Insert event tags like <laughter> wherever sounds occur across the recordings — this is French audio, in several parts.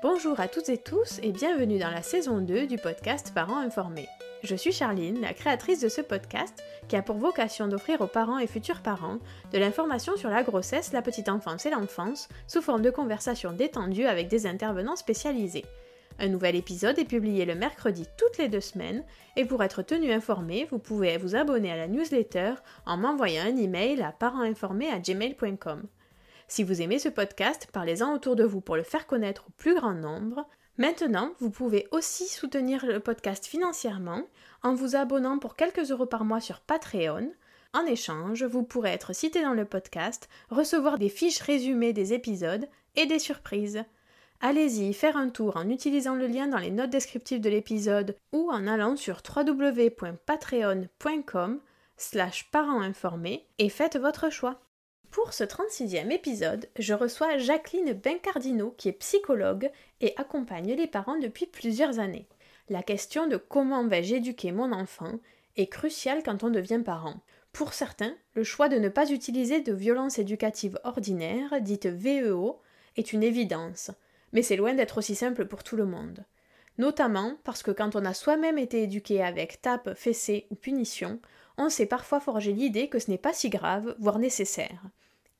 Bonjour à toutes et tous et bienvenue dans la saison 2 du podcast Parents informés. Je suis Charline, la créatrice de ce podcast qui a pour vocation d'offrir aux parents et futurs parents de l'information sur la grossesse, la petite enfance et l'enfance sous forme de conversations détendues avec des intervenants spécialisés. Un nouvel épisode est publié le mercredi toutes les deux semaines et pour être tenu informé, vous pouvez vous abonner à la newsletter en m'envoyant un email à parentsinformés@gmail.com. Si vous aimez ce podcast, parlez-en autour de vous pour le faire connaître au plus grand nombre. Maintenant, vous pouvez aussi soutenir le podcast financièrement en vous abonnant pour quelques euros par mois sur Patreon. En échange, vous pourrez être cité dans le podcast, recevoir des fiches résumées des épisodes et des surprises. Allez-y faire un tour en utilisant le lien dans les notes descriptives de l'épisode ou en allant sur www.patreon.com slash parentsinformés et faites votre choix. Pour ce 36e épisode, je reçois Jacqueline Bencardino qui est psychologue et accompagne les parents depuis plusieurs années. La question de comment vais-je éduquer mon enfant est cruciale quand on devient parent. Pour certains, le choix de ne pas utiliser de violence éducative ordinaire, dite VEO, est une évidence mais c'est loin d'être aussi simple pour tout le monde. Notamment parce que quand on a soi-même été éduqué avec tape, fessée ou punition, on s'est parfois forgé l'idée que ce n'est pas si grave, voire nécessaire.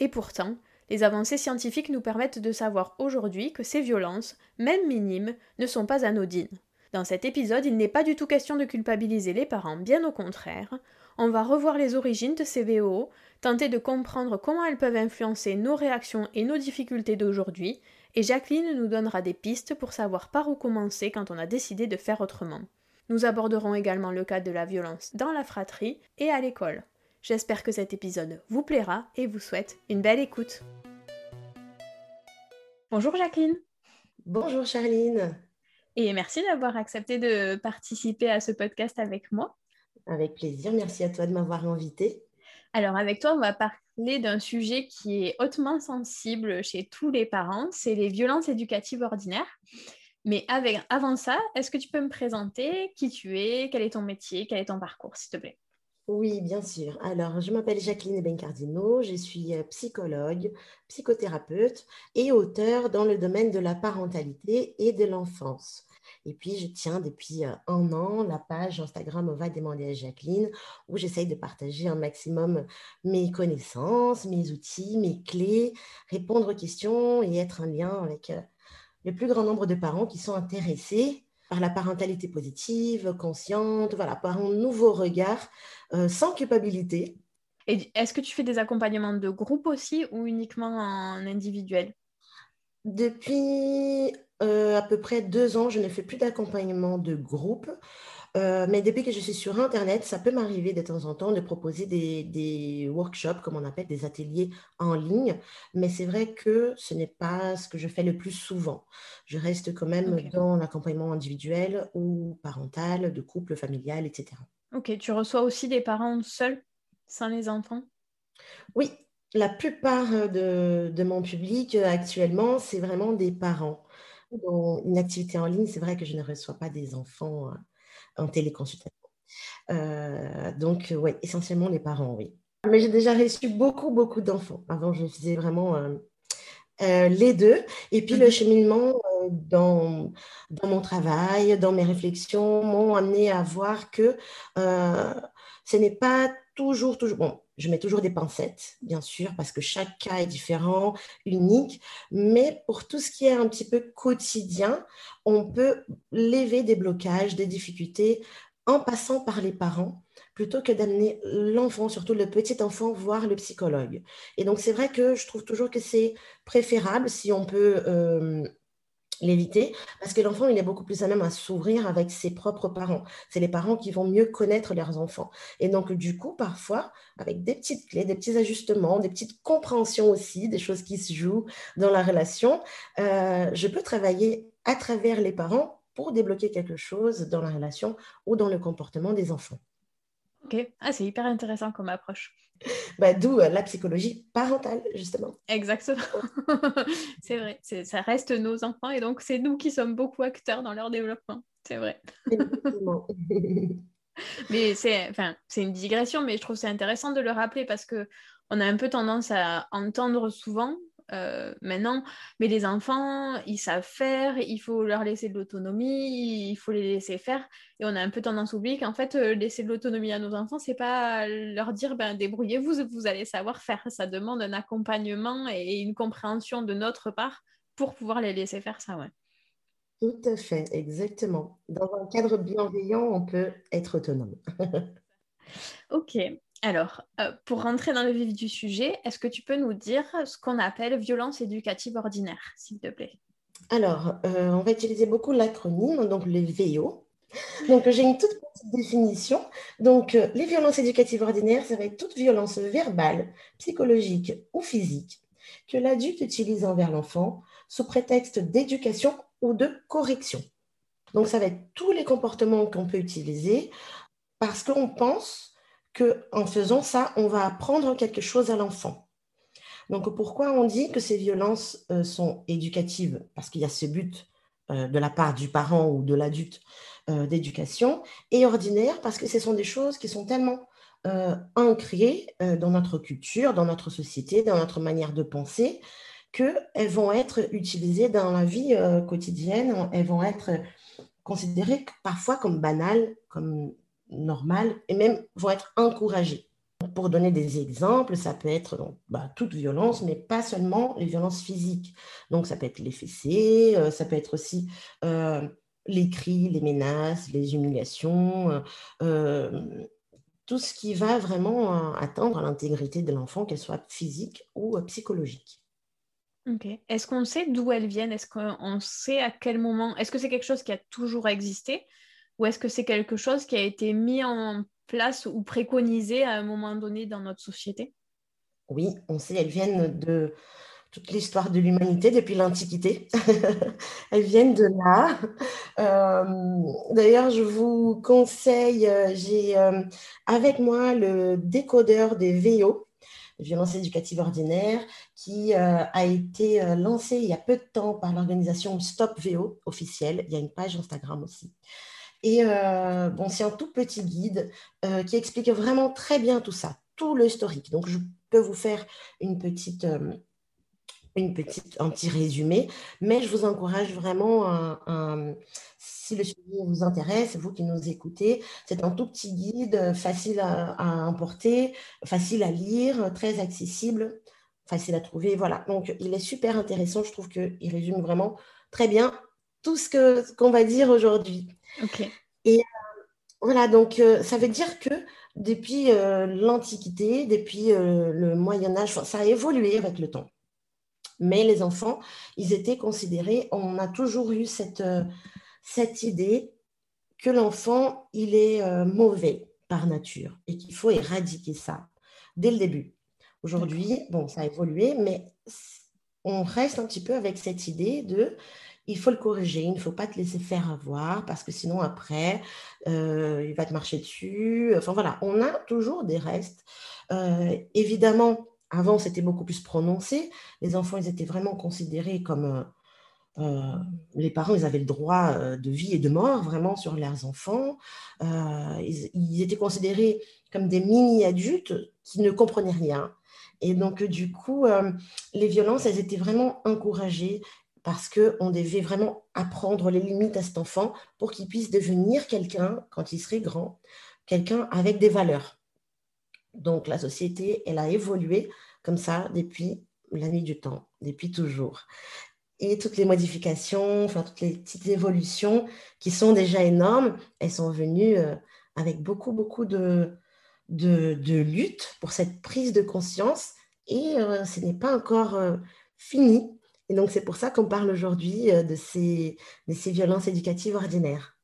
Et pourtant, les avancées scientifiques nous permettent de savoir aujourd'hui que ces violences, même minimes, ne sont pas anodines. Dans cet épisode, il n'est pas du tout question de culpabiliser les parents, bien au contraire. On va revoir les origines de ces VO, tenter de comprendre comment elles peuvent influencer nos réactions et nos difficultés d'aujourd'hui, et Jacqueline nous donnera des pistes pour savoir par où commencer quand on a décidé de faire autrement. Nous aborderons également le cas de la violence dans la fratrie et à l'école. J'espère que cet épisode vous plaira et vous souhaite une belle écoute. Bonjour Jacqueline. Bonjour Charline. Et merci d'avoir accepté de participer à ce podcast avec moi. Avec plaisir, merci à toi de m'avoir invité. Alors avec toi, on va parler d'un sujet qui est hautement sensible chez tous les parents, c'est les violences éducatives ordinaires. Mais avec, avant ça, est-ce que tu peux me présenter qui tu es, quel est ton métier, quel est ton parcours, s'il te plaît? Oui, bien sûr. Alors, je m'appelle Jacqueline Bencardino, je suis euh, psychologue, psychothérapeute et auteur dans le domaine de la parentalité et de l'enfance. Et puis, je tiens depuis euh, un an la page Instagram On va demander à Jacqueline, où j'essaye de partager un maximum mes connaissances, mes outils, mes clés, répondre aux questions et être en lien avec euh, le plus grand nombre de parents qui sont intéressés par la parentalité positive, consciente, voilà, par un nouveau regard, euh, sans culpabilité. Et est-ce que tu fais des accompagnements de groupe aussi ou uniquement en individuel? Depuis euh, à peu près deux ans, je ne fais plus d'accompagnement de groupe. Euh, mais depuis que je suis sur Internet, ça peut m'arriver de temps en temps de proposer des, workshops, comme on appelle des ateliers en ligne. Mais c'est vrai que ce n'est pas ce que je fais le plus souvent. Je reste quand même dans l'accompagnement individuel ou parental, de couple, familial, etc. Ok, tu reçois aussi des parents seuls, sans les enfants? Oui, la plupart de, de mon public actuellement, c'est vraiment des parents. Dans une activité en ligne, c'est vrai que je ne reçois pas des enfants en téléconsultation. donc, oui, essentiellement les parents, oui. Mais j'ai déjà reçu beaucoup, beaucoup d'enfants. Avant, je faisais vraiment euh, les deux. Et puis, le mhm. cheminement euh, dans, dans mon travail, dans mes réflexions, m'ont amené à voir que euh, ce n'est pas toujours, toujours, bon, je mets toujours des pincettes, bien sûr, parce que chaque cas est différent, unique, mais pour tout ce qui est un petit peu quotidien, on peut lever des blocages, des difficultés en passant par les parents plutôt que d'amener l'enfant, surtout le petit enfant, voir le psychologue. Et donc, c'est vrai que je trouve toujours que c'est préférable si on peut euh, l'éviter, parce que l'enfant, il est beaucoup plus à même à s'ouvrir avec ses propres parents. C'est les parents qui vont mieux connaître leurs enfants. Et donc, du coup, parfois, avec des petites clés, des petits ajustements, des petites compréhensions aussi, des choses qui se jouent dans la relation, euh, je peux travailler à travers les parents pour débloquer quelque chose dans la relation ou dans le comportement des enfants. Ok, ah, c'est hyper intéressant comme approche. Bah, D'où euh, la psychologie parentale, justement. Exactement. <laughs> c'est vrai, ça reste nos enfants et donc c'est nous qui sommes beaucoup acteurs dans leur développement. C'est vrai. <laughs> mais c'est enfin, une digression, mais je trouve c'est intéressant de le rappeler parce que on a un peu tendance à entendre souvent euh, maintenant. Mais les enfants, ils savent faire, il faut leur laisser de l'autonomie, il faut les laisser faire. Et on a un peu tendance à oublier qu'en fait, euh, laisser de l'autonomie à nos enfants, c'est pas leur dire ben, débrouillez-vous, vous allez savoir faire. Ça demande un accompagnement et une compréhension de notre part pour pouvoir les laisser faire ça. Ouais. Tout à fait, exactement. Dans un cadre bienveillant, on peut être autonome. <laughs> ok. Alors, euh, pour rentrer dans le vif du sujet, est-ce que tu peux nous dire ce qu'on appelle violence éducative ordinaire, s'il te plaît? Alors, euh, on va utiliser beaucoup l'acronyme, donc le VO. Donc, j'ai une toute petite définition. Donc, euh, les violences éducatives ordinaires, ça va être toute violence verbale, psychologique ou physique que l'adulte utilise envers l'enfant sous prétexte d'éducation ou de correction. Donc, ça va être tous les comportements qu'on peut utiliser parce qu'on pense en faisant ça, on va apprendre quelque chose à l'enfant. Donc pourquoi on dit que ces violences euh, sont éducatives? Parce qu'il y a ce but euh, de la part du parent ou de l'adulte euh, d'éducation, et ordinaire parce que ce sont des choses qui sont tellement ancrées dans notre culture, dans notre société, dans notre manière de penser, qu'elles vont être utilisées dans la vie quotidienne, elles vont être considérées parfois comme banales, comme normales et même vont être encouragées. Pour donner des exemples, ça peut être bah, toute violence, mais pas seulement les violences physiques. Donc, ça peut être les fessées, euh, ça peut être aussi euh, les cris, les menaces, les humiliations, euh, tout ce qui va vraiment atteindre l'intégrité de l'enfant, qu'elle soit physique ou psychologique. Ok. Est-ce qu'on sait d'où elles viennent? Est-ce qu'on sait à quel moment? Est-ce que c'est quelque chose qui a toujours existé? Ou est-ce que c'est quelque chose qui a été mis en place ou préconisé à un moment donné dans notre société? Oui, on sait, elles viennent de toute l'histoire de l'humanité depuis l'Antiquité. <laughs> elles viennent de là. Euh, d'ailleurs, je vous conseille, euh, j'ai euh, avec moi le décodeur des VO, violence éducative ordinaire, qui a été lancé il y a peu de temps par l'organisation Stop VO officielle. Il y a une page Instagram aussi. Et euh, bon, c'est un tout petit guide euh, qui explique vraiment très bien tout ça, tout le historique. Donc, je peux vous faire une petite, euh, une petite, un petit résumé, mais je vous encourage vraiment, si le sujet vous intéresse, vous qui nous écoutez, c'est un tout petit guide facile à, importer, facile à lire, très accessible, facile à trouver. Voilà, donc il est super intéressant. Je trouve qu'il résume vraiment très bien tout ce qu'on va dire aujourd'hui. Et euh, voilà, donc euh, ça veut dire que depuis euh, l'Antiquité, depuis le Moyen Âge, ça a évolué avec le temps. Mais les enfants, ils étaient considérés, on a toujours eu cette, cette idée que l'enfant, il est mauvais par nature et qu'il faut éradiquer ça dès le début. Aujourd'hui, bon, ça a évolué, mais on reste un petit peu avec cette idée de il faut le corriger, il ne faut pas te laisser faire avoir parce que sinon après, euh, il va te marcher dessus. Enfin voilà, on a toujours des restes. Euh, évidemment, avant, c'était beaucoup plus prononcé. Les enfants, ils étaient vraiment considérés comme... Euh, les parents, ils avaient le droit de vie et de mort vraiment sur leurs enfants. Ils, ils, étaient considérés comme des mini-adultes qui ne comprenaient rien. Et donc, du coup, les violences, elles étaient vraiment encouragées parce qu'on devait vraiment apprendre les limites à cet enfant pour qu'il puisse devenir quelqu'un, quand il serait grand, quelqu'un avec des valeurs. Donc la société, elle a évolué comme ça depuis la nuit du temps, depuis toujours. Et toutes les modifications, enfin toutes les petites évolutions qui sont déjà énormes, elles sont venues euh, avec beaucoup, beaucoup de, de, lutte pour cette prise de conscience. Et euh, ce n'est pas encore euh, fini. Et donc, c'est pour ça qu'on parle aujourd'hui euh, de ces, de ces violences éducatives ordinaires.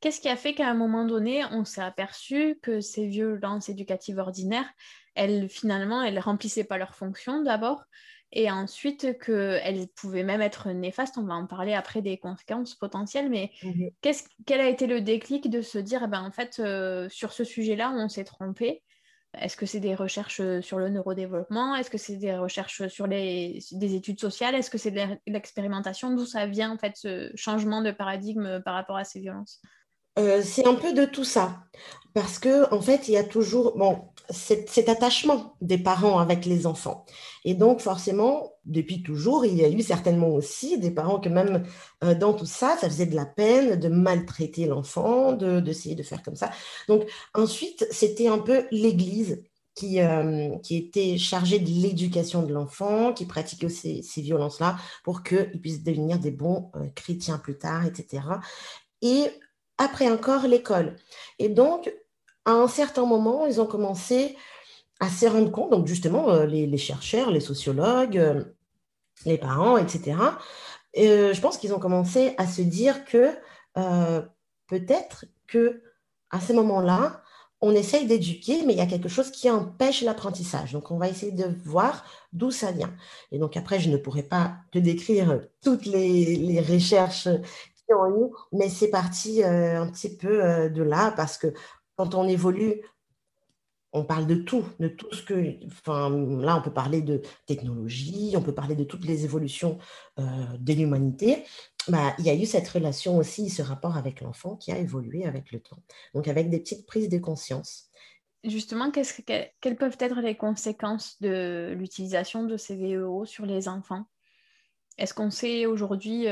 Qu'est-ce qui a fait qu'à un moment donné, on s'est aperçu que ces violences éducatives ordinaires, elles, finalement, elles remplissaient pas leur fonction d'abord, et ensuite qu'elles pouvaient même être néfastes. On va en parler après des conséquences potentielles, mais mmh quel a été le déclic de se dire, eh ben, en fait, euh, sur ce sujet-là, on s'est trompé est-ce que c'est des recherches sur le neurodéveloppement? Est-ce que c'est des recherches sur les, des études sociales? Est-ce que c'est de l'expérimentation? D'où ça vient en fait ce changement de paradigme par rapport à ces violences? C'est un peu de tout ça. Parce que, en fait, il y a toujours cet, attachement des parents avec les enfants. Et donc, forcément, depuis toujours, il y a eu certainement aussi des parents que même euh, dans tout ça, ça faisait de la peine de maltraiter l'enfant, d'essayer de, faire comme ça. Donc, ensuite, c'était un peu l'Église qui, euh, qui, était chargée de l'éducation de l'enfant, qui pratiquait ces, ces violences-là pour qu'ils puissent devenir des bons chrétiens plus tard, etc. Et après encore l'école. Et donc, à un certain moment, ils ont commencé à se rendre compte, donc justement, euh, les, chercheurs, les sociologues, euh, les parents, etc., euh, je pense qu'ils ont commencé à se dire que peut-être que à ce moment-là, on essaye d'éduquer, mais il y a quelque chose qui empêche l'apprentissage. Donc, on va essayer de voir d'où ça vient. Et donc, après, je ne pourrais pas te décrire toutes les, recherches mais c'est parti un petit peu de là parce que quand on évolue, on parle de tout, de tout ce que. Enfin, là, on peut parler de technologie, on peut parler de toutes les évolutions euh, de l'humanité. Bah, il y a eu cette relation aussi, ce rapport avec l'enfant qui a évolué avec le temps. Donc, avec des petites prises de conscience. Justement, quelles peuvent être les conséquences de l'utilisation de ces VEO sur les enfants? Est-ce qu'on sait aujourd'hui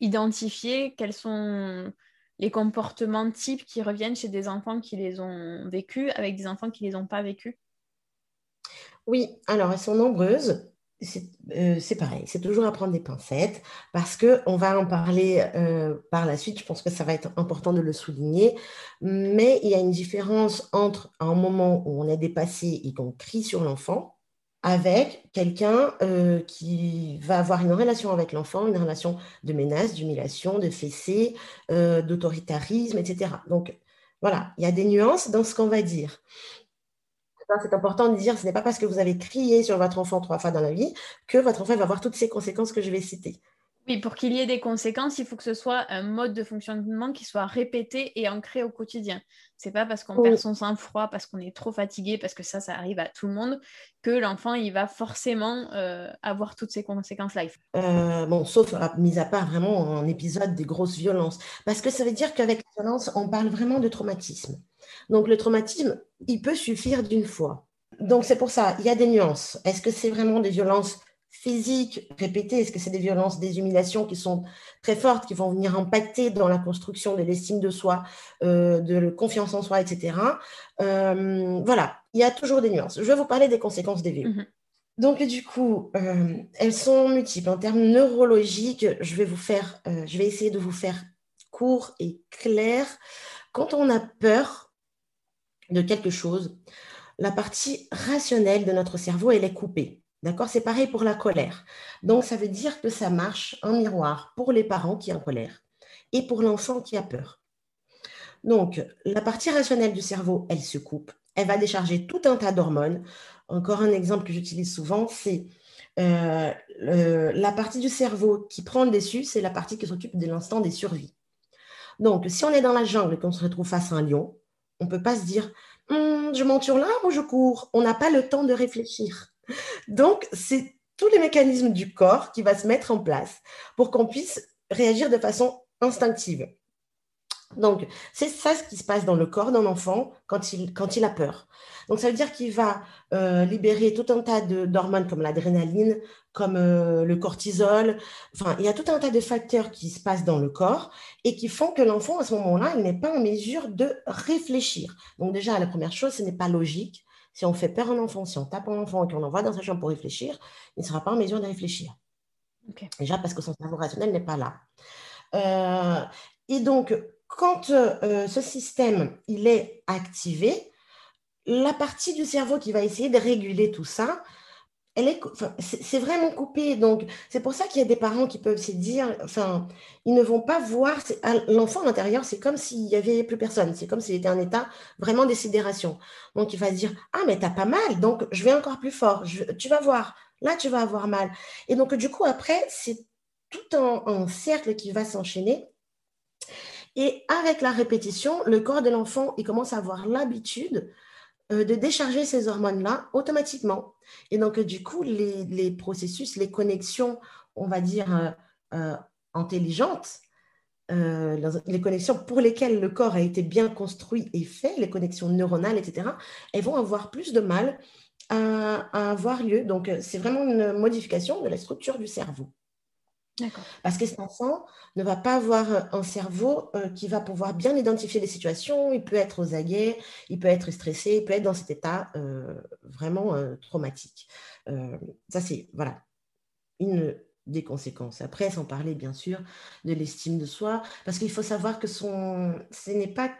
identifier quels sont les comportements types qui reviennent chez des enfants qui les ont vécus avec des enfants qui ne les ont pas vécus? Oui, alors elles sont nombreuses. Euh, c'est pareil, c'est toujours à prendre des pincettes parce qu'on va en parler euh, par la suite. Je pense que ça va être important de le souligner. Mais il y a une différence entre un moment où on est dépassé et qu'on crie sur l'enfant avec quelqu'un euh, qui va avoir une relation avec l'enfant, une relation de menace, d'humiliation, de fessée, euh, d'autoritarisme, etc. Donc voilà, il y a des nuances dans ce qu'on va dire. C'est important de dire, ce n'est pas parce que vous avez crié sur votre enfant trois fois dans la vie que votre enfant va avoir toutes ces conséquences que je vais citer. Oui, pour qu'il y ait des conséquences, il faut que ce soit un mode de fonctionnement qui soit répété et ancré au quotidien. C'est pas parce qu'on perd son sang-froid, parce qu'on est trop fatigué, parce que ça, ça arrive à tout le monde, que l'enfant, il va forcément euh, avoir toutes ces conséquences-là. Euh, bon, sauf, euh, mis à part vraiment en épisode des grosses violences. Parce que ça veut dire qu'avec la violence, on parle vraiment de traumatisme. Donc le traumatisme, il peut suffire d'une fois. Donc c'est pour ça, il y a des nuances. Est-ce que c'est vraiment des violences physiques répétées Est-ce que c'est des violences, des humiliations qui sont très fortes, qui vont venir impacter dans la construction de l'estime de soi, euh, de la confiance en soi, etc. Euh, voilà, il y a toujours des nuances. Je vais vous parler des conséquences des VO. Mhm. Donc, du coup, euh, elles sont multiples. En termes neurologiques, je vais vous faire, je vais essayer de vous faire court et clair. Quand on a peur de quelque chose, la partie rationnelle de notre cerveau, elle est coupée. D'accord? C'est pareil pour la colère. Donc, ça veut dire que ça marche en miroir pour les parents qui sont en colère et pour l'enfant qui a peur. Donc, la partie rationnelle du cerveau, elle se coupe. Elle va décharger tout un tas d'hormones. Encore un exemple que j'utilise souvent, c'est la partie du cerveau qui prend le dessus, c'est la partie qui s'occupe de l'instant des survies. Donc, si on est dans la jungle et qu'on se retrouve face à un lion, on ne peut pas se dire hum, je monte sur l'arbre ou je cours? On n'a pas le temps de réfléchir. Donc, c'est tous les mécanismes du corps qui va se mettre en place pour qu'on puisse réagir de façon instinctive. Donc, c'est ça ce qui se passe dans le corps d'un enfant quand il, a peur. Donc, ça veut dire qu'il va euh, libérer tout un tas d'hormones comme l'adrénaline, comme euh, le cortisol. Enfin, il y a tout un tas de facteurs qui se passent dans le corps et qui font que l'enfant, à ce moment-là, il n'est pas en mesure de réfléchir. Donc, déjà, la première chose, ce n'est pas logique. Si on fait peur à un enfant, si on tape un enfant et qu'on l'envoie dans sa chambre pour réfléchir, il ne sera pas en mesure de réfléchir. Déjà parce que son cerveau rationnel n'est pas là. Euh, et donc, quand euh, ce système il est activé, la partie du cerveau qui va essayer de réguler tout ça, elle est, c'est vraiment coupé. Donc, c'est pour ça qu'il y a des parents qui peuvent se dire, enfin, ils ne vont pas voir l'enfant à l'intérieur, c'est comme s'il n'y avait plus personne. C'est comme s'il était en état vraiment de sidération. Donc, il va se dire, ah, mais tu as pas mal, donc je vais encore plus fort. tu vas voir, là, tu vas avoir mal. Et donc, du coup, après, c'est tout un cercle qui va s'enchaîner et avec la répétition, le corps de l'enfant, il commence à avoir l'habitude euh, de décharger ces hormones-là automatiquement. Et donc, du coup, les, processus, les connexions, on va dire, euh, euh, intelligentes, les connexions pour lesquelles le corps a été bien construit et fait, les connexions neuronales, etc., elles vont avoir plus de mal à avoir lieu. Donc, c'est vraiment une modification de la structure du cerveau. Parce que cet enfant ne va pas avoir euh, un cerveau euh, qui va pouvoir bien identifier les situations. Il peut être aux aguets, il peut être stressé, il peut être dans cet état euh, vraiment traumatique. ça, c'est voilà, une des conséquences. Après, sans parler bien sûr de l'estime de soi, parce qu'il faut savoir que son, ce n'est pas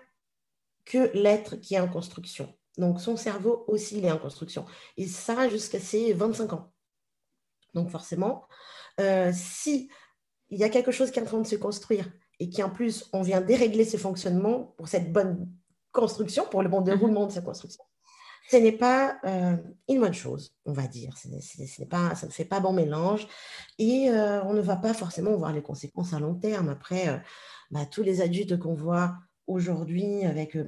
que l'être qui est en construction. Donc, son cerveau aussi, il est en construction. Et ça, jusqu'à ses 25 ans. Donc, forcément, euh, si il y a quelque chose qui est en train de se construire et qui en plus on vient dérégler ce fonctionnement pour cette bonne construction, pour le bon mhm. déroulement de sa construction, ce n'est pas euh, une bonne chose, on va dire. Ce pas, ça ne fait pas bon mélange et euh, on ne va pas forcément voir les conséquences à long terme. Après, bah, tous les adultes qu'on voit aujourd'hui avec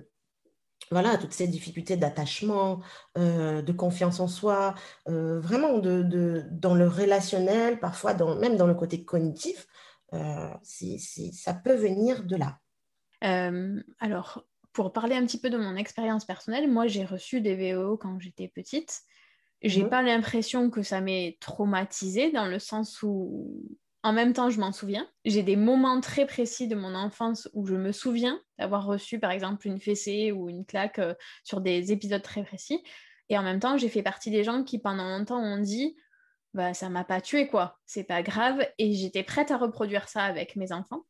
voilà, toutes ces difficultés d'attachement, euh, de confiance en soi, euh, vraiment de, dans le relationnel, parfois dans, même dans le côté cognitif, euh, ça peut venir de là. alors, pour parler un petit peu de mon expérience personnelle, moi j'ai reçu des VO quand j'étais petite. J'ai n'ai mmh pas l'impression que ça m'ait traumatisée dans le sens où en même temps, je m'en souviens. J'ai des moments très précis de mon enfance où je me souviens d'avoir reçu, par exemple, une fessée ou une claque euh, sur des épisodes très précis. Et en même temps, j'ai fait partie des gens qui, pendant longtemps, ont dit bah, ça m'a pas tué, quoi. C'est pas grave. Et j'étais prête à reproduire ça avec mes enfants.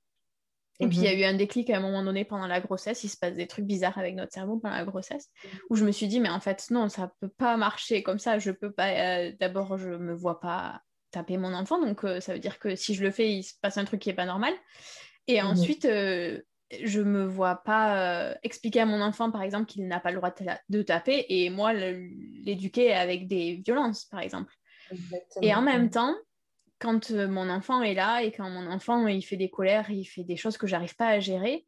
Et puis, il y a mhm. eu un déclic à un moment donné pendant la grossesse. Il se passe des trucs bizarres avec notre cerveau pendant la grossesse, où je me suis dit, mais en fait, non, ça peut pas marcher comme ça. Je peux pas. Euh, d'abord, je me vois pas taper mon enfant. Donc, euh, ça veut dire que si je le fais, il se passe un truc qui n'est pas normal. Et mhm. ensuite, euh, je me vois pas euh, expliquer à mon enfant, par exemple, qu'il n'a pas le droit de, taper et moi l'éduquer avec des violences, par exemple. Et en même temps, quand mon enfant est là et quand mon enfant il fait des colères, il fait des choses que j'arrive pas à gérer,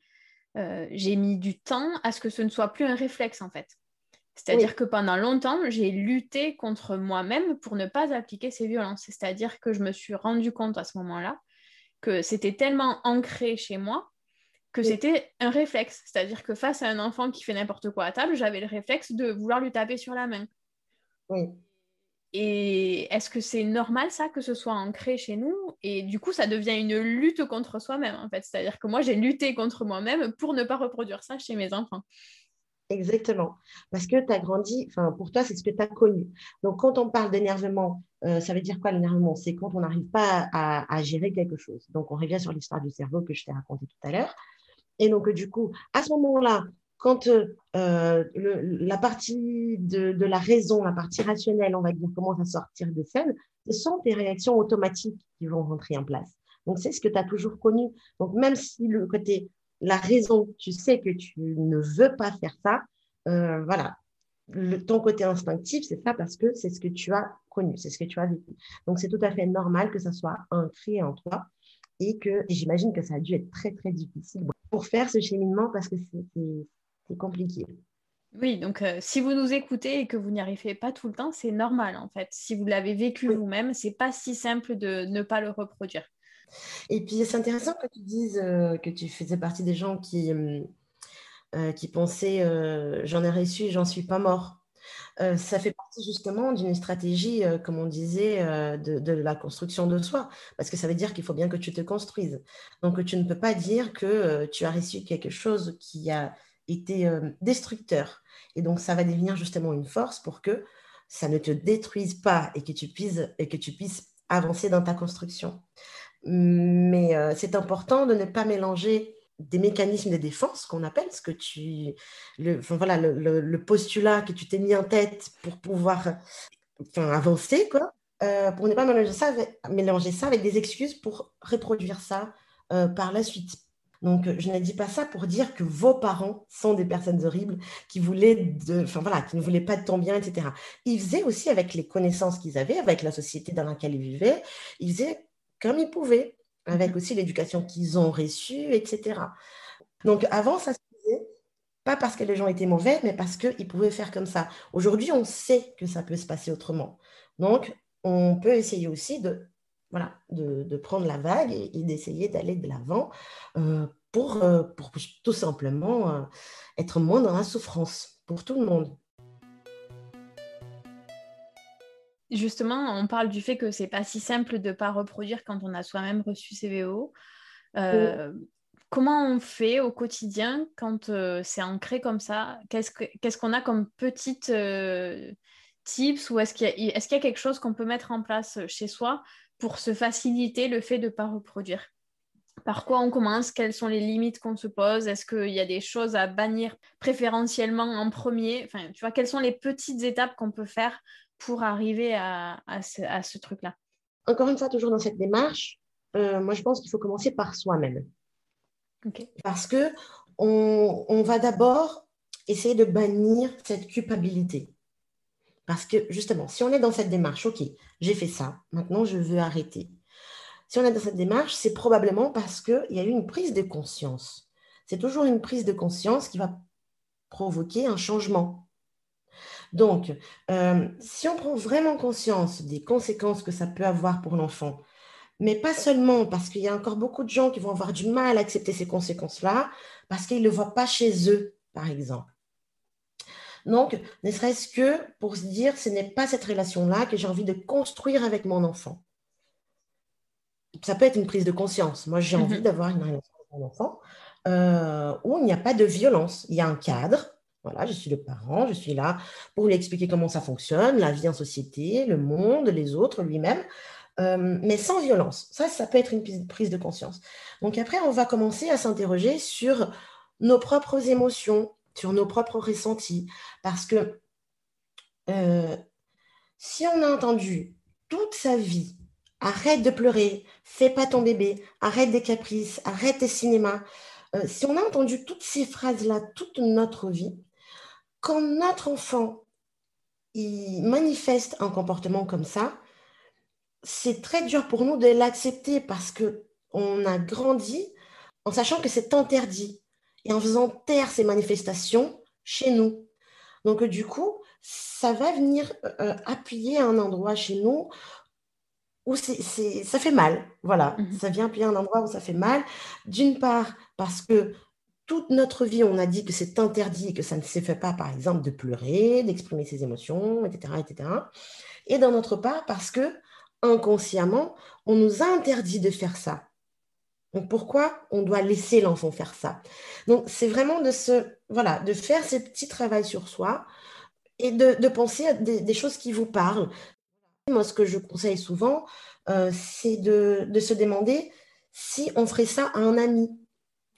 j'ai mis du temps à ce que ce ne soit plus un réflexe en fait. C'est-à-dire que pendant longtemps, j'ai lutté contre moi-même pour ne pas appliquer ces violences. C'est-à-dire que je me suis rendu compte à ce moment-là que c'était tellement ancré chez moi que c'était un réflexe. C'est-à-dire que face à un enfant qui fait n'importe quoi à table, j'avais le réflexe de vouloir lui taper sur la main. Oui. Et est-ce que c'est normal ça que ce soit ancré chez nous? Et du coup, ça devient une lutte contre soi-même en fait. C'est-à-dire que moi, j'ai lutté contre moi-même pour ne pas reproduire ça chez mes enfants. Exactement. Parce que tu as grandi, enfin, pour toi, c'est ce que tu as connu. Donc, quand on parle d'énervement, euh, ça veut dire quoi l'énervement? C'est quand on n'arrive pas à, gérer quelque chose. Donc, on revient sur l'histoire du cerveau que je t'ai raconté tout à l'heure. Et donc, du coup, à ce moment-là, quand euh, la partie de, de, la raison, la partie rationnelle, on va dire, commence à sortir de scène, ce sont tes réactions automatiques qui vont rentrer en place. Donc, c'est ce que tu as toujours connu. Donc, même si le côté la raison, tu sais que tu ne veux pas faire ça, euh, voilà. ton côté instinctif, c'est ça parce que c'est ce que tu as connu, c'est ce que tu as vécu. Donc, c'est tout à fait normal que ça soit ancré en toi et que j'imagine que ça a dû être très, très difficile pour faire ce cheminement parce que c'est compliqué. Oui, donc euh, si vous nous écoutez et que vous n'y arrivez pas tout le temps, c'est normal en fait. Si vous l'avez vécu vous-même, c'est pas si simple de ne pas le reproduire. Et puis c'est intéressant que tu dises euh, que tu faisais partie des gens qui, euh, qui pensaient j'en ai reçu et j'en suis pas mort. ça fait partie justement d'une stratégie, comme on disait, de, la construction de soi, parce que ça veut dire qu'il faut bien que tu te construises. Donc tu ne peux pas dire que tu as reçu quelque chose qui a été euh, destructeur. Et donc, ça va devenir justement une force pour que ça ne te détruise pas et que tu puisses, et que tu puisses avancer dans ta construction. Mais euh, c'est important de ne pas mélanger des mécanismes de défense qu'on appelle, ce que tu, le, voilà, le, postulat que tu t'es mis en tête pour pouvoir enfin, avancer, quoi, euh, pour ne pas mélanger ça, avec, mélanger ça avec des excuses pour reproduire ça par la suite. Donc, je ne dis pas ça pour dire que vos parents sont des personnes horribles qui voulaient enfin voilà, qui ne voulaient pas de ton bien, etc. Ils faisaient aussi avec les connaissances qu'ils avaient, avec la société dans laquelle ils vivaient, ils faisaient comme ils pouvaient, avec mhm. aussi l'éducation qu'ils ont reçue, etc. Donc, avant, ça se faisait pas parce que les gens étaient mauvais, mais parce qu'ils pouvaient faire comme ça. Aujourd'hui, on sait que ça peut se passer autrement. Donc, on peut essayer aussi de voilà, de, prendre la vague et, d'essayer d'aller de l'avant euh, pour, euh, pour, tout simplement euh, être moins dans la souffrance pour tout le monde. Justement, on parle du fait que c'est pas si simple de ne pas reproduire quand on a soi-même reçu CVO. Comment on fait au quotidien quand c'est ancré comme ça? Qu'est-ce qu'on a comme petites tips ou est-ce qu'il y, est y, a quelque chose qu'on peut mettre en place chez soi pour se faciliter le fait de ne pas reproduire? Par quoi on commence, quelles sont les limites qu'on se pose, est-ce qu'il y a des choses à bannir préférentiellement en premier, enfin, tu vois, quelles sont les petites étapes qu'on peut faire pour arriver à, ce, truc-là Encore une fois, toujours dans cette démarche, euh, moi je pense qu'il faut commencer par soi-même. Parce que on va d'abord essayer de bannir cette culpabilité. Parce que justement, si on est dans cette démarche, ok, j'ai fait ça, maintenant je veux arrêter. Si on est dans cette démarche, c'est probablement parce qu'il y a eu une prise de conscience. C'est toujours une prise de conscience qui va provoquer un changement. Donc, euh, si on prend vraiment conscience des conséquences que ça peut avoir pour l'enfant, mais pas seulement parce qu'il y a encore beaucoup de gens qui vont avoir du mal à accepter ces conséquences-là, parce qu'ils ne le voient pas chez eux, par exemple. Donc, ne serait-ce que pour se dire, ce n'est pas cette relation-là que j'ai envie de construire avec mon enfant. Ça peut être une prise de conscience. Moi, j'ai envie mhm. d'avoir une relation avec mon enfant euh, où il n'y a pas de violence. Il y a un cadre. Voilà, je suis le parent, je suis là pour lui expliquer comment ça fonctionne, la vie en société, le monde, les autres, lui-même, euh, mais sans violence. Ça, ça peut être une prise de conscience. Donc après, on va commencer à s'interroger sur nos propres émotions, sur nos propres ressentis. Parce que euh, si on a entendu toute sa vie, arrête de pleurer, fais pas ton bébé, arrête des caprices, arrête tes cinémas, euh, si on a entendu toutes ces phrases-là toute notre vie, quand notre enfant il manifeste un comportement comme ça, c'est très dur pour nous de l'accepter parce que on a grandi en sachant que c'est interdit et en faisant taire ces manifestations chez nous. Donc, du coup, ça va venir euh, euh, appuyer un endroit chez nous où c'est, ça fait mal. Voilà, mhm. ça vient appuyer un endroit où ça fait mal. D'une part, parce que toute notre vie, on a dit que c'est interdit, que ça ne se fait pas, par exemple, de pleurer, d'exprimer ses émotions, etc., etc. Et d'un autre part, parce que inconsciemment, on nous a interdit de faire ça. Donc pourquoi on doit laisser l'enfant faire ça? Donc c'est vraiment de se voilà de faire ce petit travail sur soi et de, penser à des, choses qui vous parlent. Moi, ce que je conseille souvent, euh, c'est de, se demander si on ferait ça à un ami.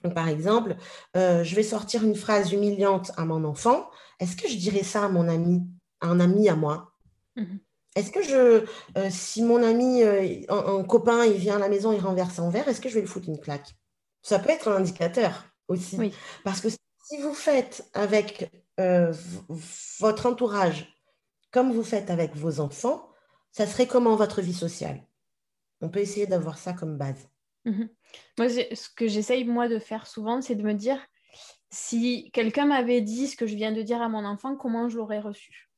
Par exemple, euh, je vais sortir une phrase humiliante à mon enfant. Est-ce que je dirais ça à mon ami, à un ami à moi? Mmh est-ce que je, euh, si mon ami, euh, un, copain, il vient à la maison, il renverse un verre, est-ce que je vais lui foutre une claque? Ça peut être un indicateur aussi. Parce que si vous faites avec votre entourage comme vous faites avec vos enfants, ça serait comment votre vie sociale? On peut essayer d'avoir ça comme base. Mhm. Moi, ce que j'essaye, moi, de faire souvent, c'est de me dire, si quelqu'un m'avait dit ce que je viens de dire à mon enfant, comment je l'aurais reçu?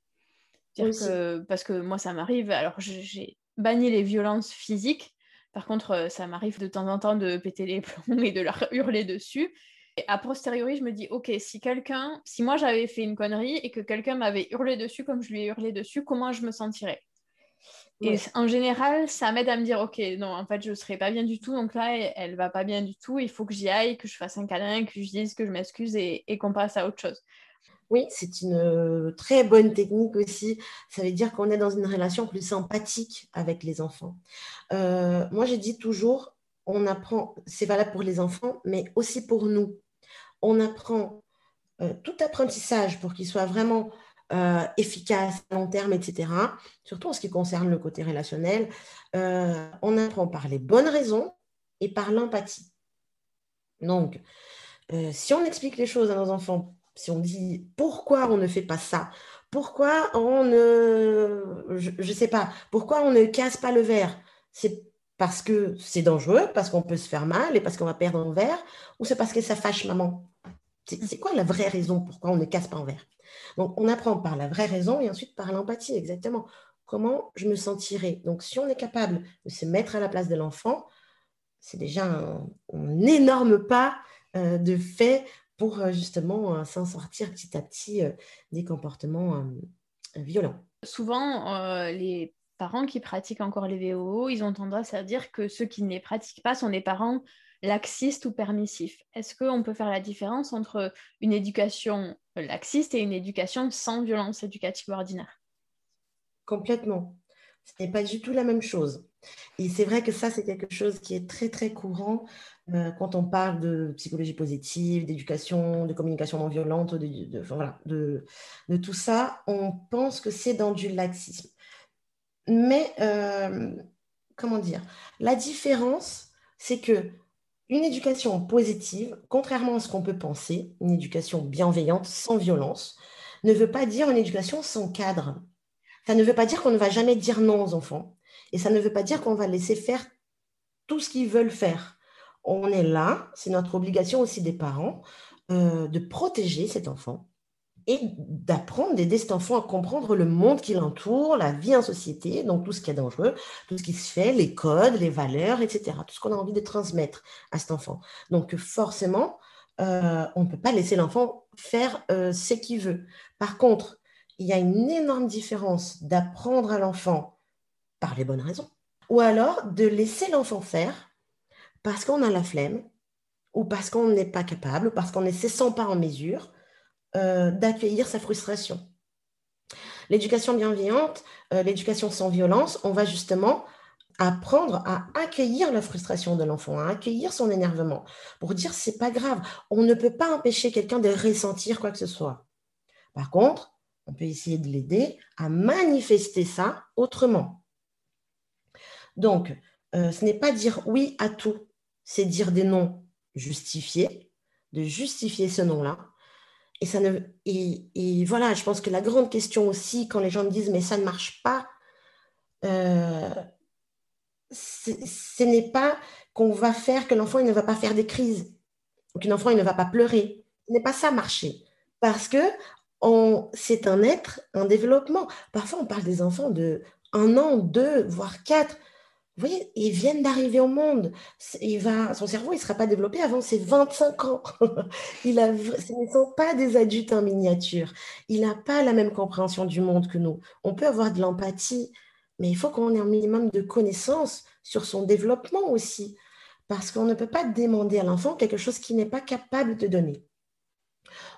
Parce que moi, ça m'arrive, alors j'ai banni les violences physiques, par contre, euh, ça m'arrive de temps en temps de péter les plombs et de leur <laughs> hurler dessus. Et a posteriori, je me dis, ok, si quelqu'un, si moi j'avais fait une connerie et que quelqu'un m'avait hurlé dessus comme je lui ai hurlé dessus, comment je me sentirais? Et en général, ça m'aide à me dire, ok, non, en fait, je ne serais pas bien du tout, donc là, elle, ne va pas bien du tout, il faut que j'y aille, que je fasse un câlin, que je dise que je m'excuse et, qu'on passe à autre chose. Oui, c'est une euh, très bonne technique aussi. Ça veut dire qu'on est dans une relation plus empathique avec les enfants. Euh, moi, j'ai dit toujours, on apprend, c'est valable pour les enfants, mais aussi pour nous on apprend euh, tout apprentissage pour qu'il soit vraiment euh, efficace à long terme, etc., surtout en ce qui concerne le côté relationnel, euh, on apprend par les bonnes raisons et par l'empathie. Donc, si on explique les choses à nos enfants, si on dit pourquoi on ne fait pas ça, pourquoi on ne, je sais pas, pourquoi on ne casse pas le verre, c'est parce que c'est dangereux, parce qu'on peut se faire mal et parce qu'on va perdre un verre, ou c'est parce que ça fâche maman? C'est quoi la vraie raison pourquoi on ne casse pas en verre? Donc, on apprend par la vraie raison et ensuite par l'empathie, exactement. Comment je me sentirais? Donc, si on est capable de se mettre à la place de l'enfant, c'est déjà un, énorme pas euh, de fait pour euh, justement euh, s'en sortir petit à petit des comportements violents. Souvent, les parents qui pratiquent encore les VOO, ils ont tendance à dire que ceux qui ne les pratiquent pas sont des parents laxiste ou permissif. Est-ce qu'on peut faire la différence entre une éducation laxiste et une éducation sans violence éducative ordinaire? Complètement. Ce n'est pas du tout la même chose. Et c'est vrai que ça, c'est quelque chose qui est très, très courant euh, quand on parle de psychologie positive, d'éducation, de communication non violente, de, voilà, de, tout ça. On pense que c'est dans du laxisme. Mais, euh, comment dire, la différence, c'est que une éducation positive, contrairement à ce qu'on peut penser, une éducation bienveillante, sans violence, ne veut pas dire une éducation sans cadre. Ça ne veut pas dire qu'on ne va jamais dire non aux enfants. Et ça ne veut pas dire qu'on va laisser faire tout ce qu'ils veulent faire. On est là, c'est notre obligation aussi des parents, euh, de protéger cet enfant, et d'apprendre, d'aider cet enfant à comprendre le monde qui l'entoure, la vie en société, donc tout ce qui est dangereux, tout ce qui se fait, les codes, les valeurs, etc. Tout ce qu'on a envie de transmettre à cet enfant. Donc forcément, euh, on ne peut pas laisser l'enfant faire euh, ce qu'il veut. Par contre, il y a une énorme différence d'apprendre à l'enfant par les bonnes raisons, ou alors de laisser l'enfant faire parce qu'on a la flemme, ou parce qu'on n'est pas capable, ou parce qu'on ne se sent pas en mesure, euh, d'accueillir sa frustration. L'éducation bienveillante, euh, l'éducation sans violence, on va justement apprendre à accueillir la frustration de l'enfant, à accueillir son énervement, pour dire c'est pas grave, on ne peut pas empêcher quelqu'un de ressentir quoi que ce soit. Par contre, on peut essayer de l'aider à manifester ça autrement. Donc, euh, ce n'est pas dire oui à tout, c'est dire des noms justifiés, de justifier ce nom-là, et, ça ne, et, voilà, je pense que la grande question aussi, quand les gens me disent mais ça ne marche pas, euh, ce n'est pas qu'on va faire que l'enfant il ne va pas faire des crises ou qu'un enfant il ne va pas pleurer. Ce n'est pas ça marcher. Parce que c'est un être en développement. Parfois, on parle des enfants de un an, deux, voire quatre. Vous voyez, ils viennent d'arriver au monde. Il va, son cerveau, il ne sera pas développé avant ses 25 ans. <laughs> il ce ne sont pas des adultes en miniature. Il n'a pas la même compréhension du monde que nous. On peut avoir de l'empathie, mais il faut qu'on ait un minimum de connaissances sur son développement aussi. Parce qu'on ne peut pas demander à l'enfant quelque chose qu'il n'est pas capable de donner.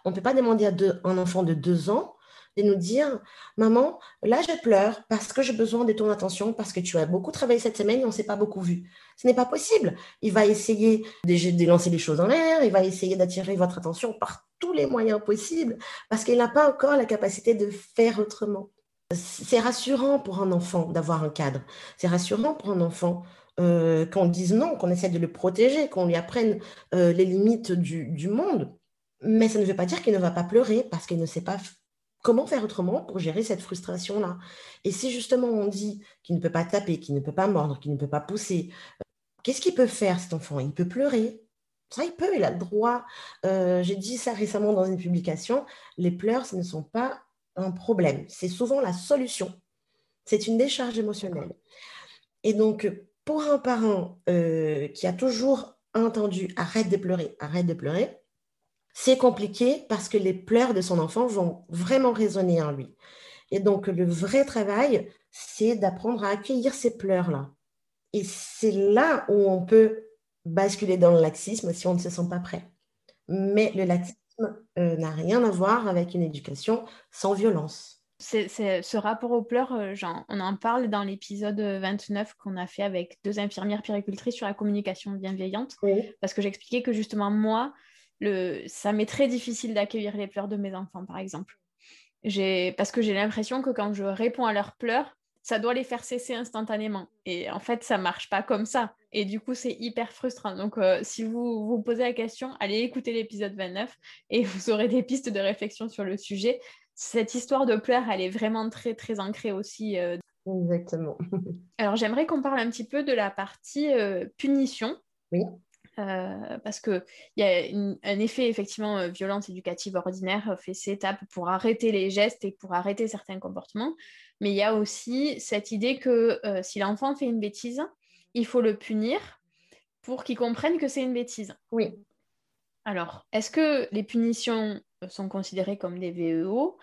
On ne peut pas demander à un enfant de deux ans de nous dire, maman, là je pleure parce que j'ai besoin de ton attention, parce que tu as beaucoup travaillé cette semaine et on ne s'est pas beaucoup vu. Ce n'est pas possible. Il va essayer de, lancer les choses en l'air, il va essayer d'attirer votre attention par tous les moyens possibles, parce qu'il n'a pas encore la capacité de faire autrement. C'est rassurant pour un enfant d'avoir un cadre. C'est rassurant pour un enfant euh, qu'on dise non, qu'on essaie de le protéger, qu'on lui apprenne euh, les limites du monde. Mais ça ne veut pas dire qu'il ne va pas pleurer parce qu'il ne sait pas comment faire autrement pour gérer cette frustration-là? Et si justement on dit qu'il ne peut pas taper, qu'il ne peut pas mordre, qu'il ne peut pas pousser, euh, qu'est-ce qu'il peut faire cet enfant? Il peut pleurer. Ça, il peut, il a le droit. Euh, j'ai dit ça récemment dans une publication. Les pleurs, ce ne sont pas un problème. C'est souvent la solution. C'est une décharge émotionnelle. Et donc, pour un parent euh, qui a toujours entendu arrête de pleurer, arrête de pleurer, c'est compliqué parce que les pleurs de son enfant vont vraiment résonner en lui. Et donc, le vrai travail, c'est d'apprendre à accueillir ces pleurs-là. Et c'est là où on peut basculer dans le laxisme si on ne se sent pas prêt. Mais le laxisme euh, n'a rien à voir avec une éducation sans violence. C'est, ce rapport aux pleurs, euh, on en parle dans l'épisode 29 qu'on a fait avec deux infirmières péricultrices sur la communication bienveillante, parce que j'expliquais que justement moi, le, ça m'est très difficile d'accueillir les pleurs de mes enfants, par exemple. parce que j'ai l'impression que quand je réponds à leurs pleurs, ça doit les faire cesser instantanément. Et en fait, ça marche pas comme ça. Et du coup, c'est hyper frustrant. Donc, euh, si vous vous posez la question, allez écouter l'épisode 29 et <laughs> vous aurez des pistes de réflexion sur le sujet. Cette histoire de pleurs, elle est vraiment très, très ancrée aussi. Euh. Exactement. <laughs> Alors, j'aimerais qu'on parle un petit peu de la partie euh, punition. Oui. Euh, parce qu'il y a un effet effectivement euh, violence éducative ordinaire euh, fait ses étapes pour arrêter les gestes et pour arrêter certains comportements, mais il y a aussi cette idée que si l'enfant fait une bêtise, il faut le punir pour qu'il comprenne que c'est une bêtise. Oui. Alors, est-ce que les punitions sont considérées comme des VEO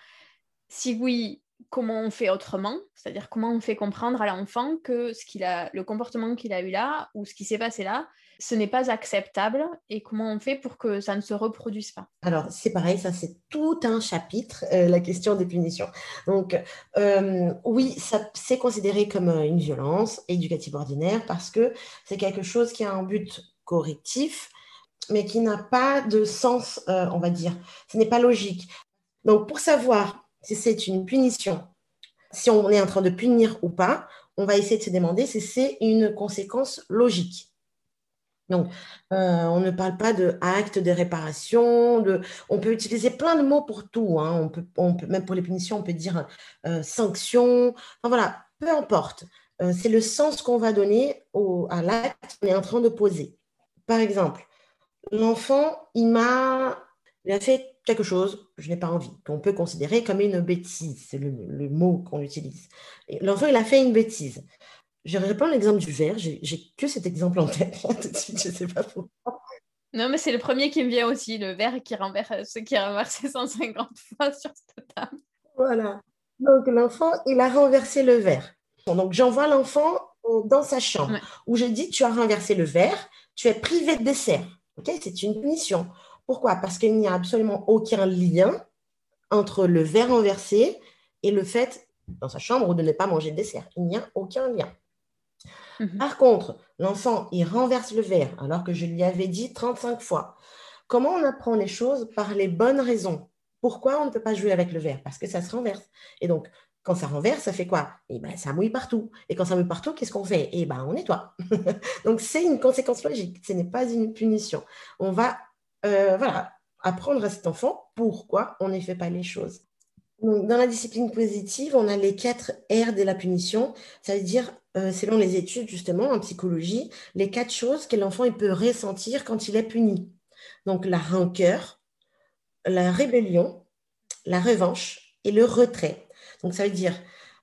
Si oui, comment on fait autrement, c'est-à-dire comment on fait comprendre à l'enfant que ce qu'il a, le comportement qu'il a eu là ou ce qui s'est passé là, ce n'est pas acceptable et comment on fait pour que ça ne se reproduise pas Alors, c'est pareil, ça c'est tout un chapitre, euh, la question des punitions. Donc, euh, oui, c'est considéré comme euh, une violence éducative ordinaire parce que c'est quelque chose qui a un but correctif, mais qui n'a pas de sens, on va dire. Ce n'est pas logique. Donc, pour savoir si c'est une punition, si on est en train de punir ou pas, on va essayer de se demander si c'est une conséquence logique. Donc, euh, on ne parle pas de acte de réparation. On peut utiliser plein de mots pour tout. Hein. On peut, même pour les punitions, on peut dire euh, sanction. Enfin voilà, peu importe. Euh, c'est le sens qu'on va donner à l'acte qu'on est en train de poser. Par exemple, l'enfant, il m'a a fait quelque chose je n'ai pas envie, qu'on peut considérer comme une bêtise. C'est le, le, mot qu'on utilise. L'enfant, il a fait une bêtise. Je reprends l'exemple du verre. J'ai que cet exemple en tête. <laughs> tout de suite, je ne sais pas pourquoi. Non, mais c'est le premier qui me vient aussi, le verre qui renverse, ce qui a renversé 150 fois sur cette table. Voilà. Donc, l'enfant, il a renversé le verre. Donc, j'envoie l'enfant euh, dans sa chambre où je dis Tu as renversé le verre, tu es privé de dessert. Ok, C'est une punition. Pourquoi? Parce qu'il n'y a absolument aucun lien entre le verre renversé et le fait dans sa chambre de ne pas manger de dessert. Il n'y a aucun lien. Mhm. Par contre, l'enfant, il renverse le verre alors que je lui avais dit 35 fois. Comment on apprend les choses Par les bonnes raisons? Pourquoi on ne peut pas jouer avec le verre? Parce que ça se renverse. Et donc, quand ça renverse, ça fait quoi? Eh ben, ça mouille partout. Et quand ça mouille partout, qu'est-ce qu'on fait? Eh ben, on nettoie. <laughs> donc, c'est une conséquence logique. Ce n'est pas une punition. On va, euh, voilà, apprendre à cet enfant pourquoi on ne fait pas les choses. Dans la discipline positive, on a les quatre R de la punition. Ça veut dire euh, selon les études justement en psychologie, les quatre choses que l'enfant peut ressentir quand il est puni. Donc la rancœur, la rébellion, la revanche et le retrait. Donc ça veut dire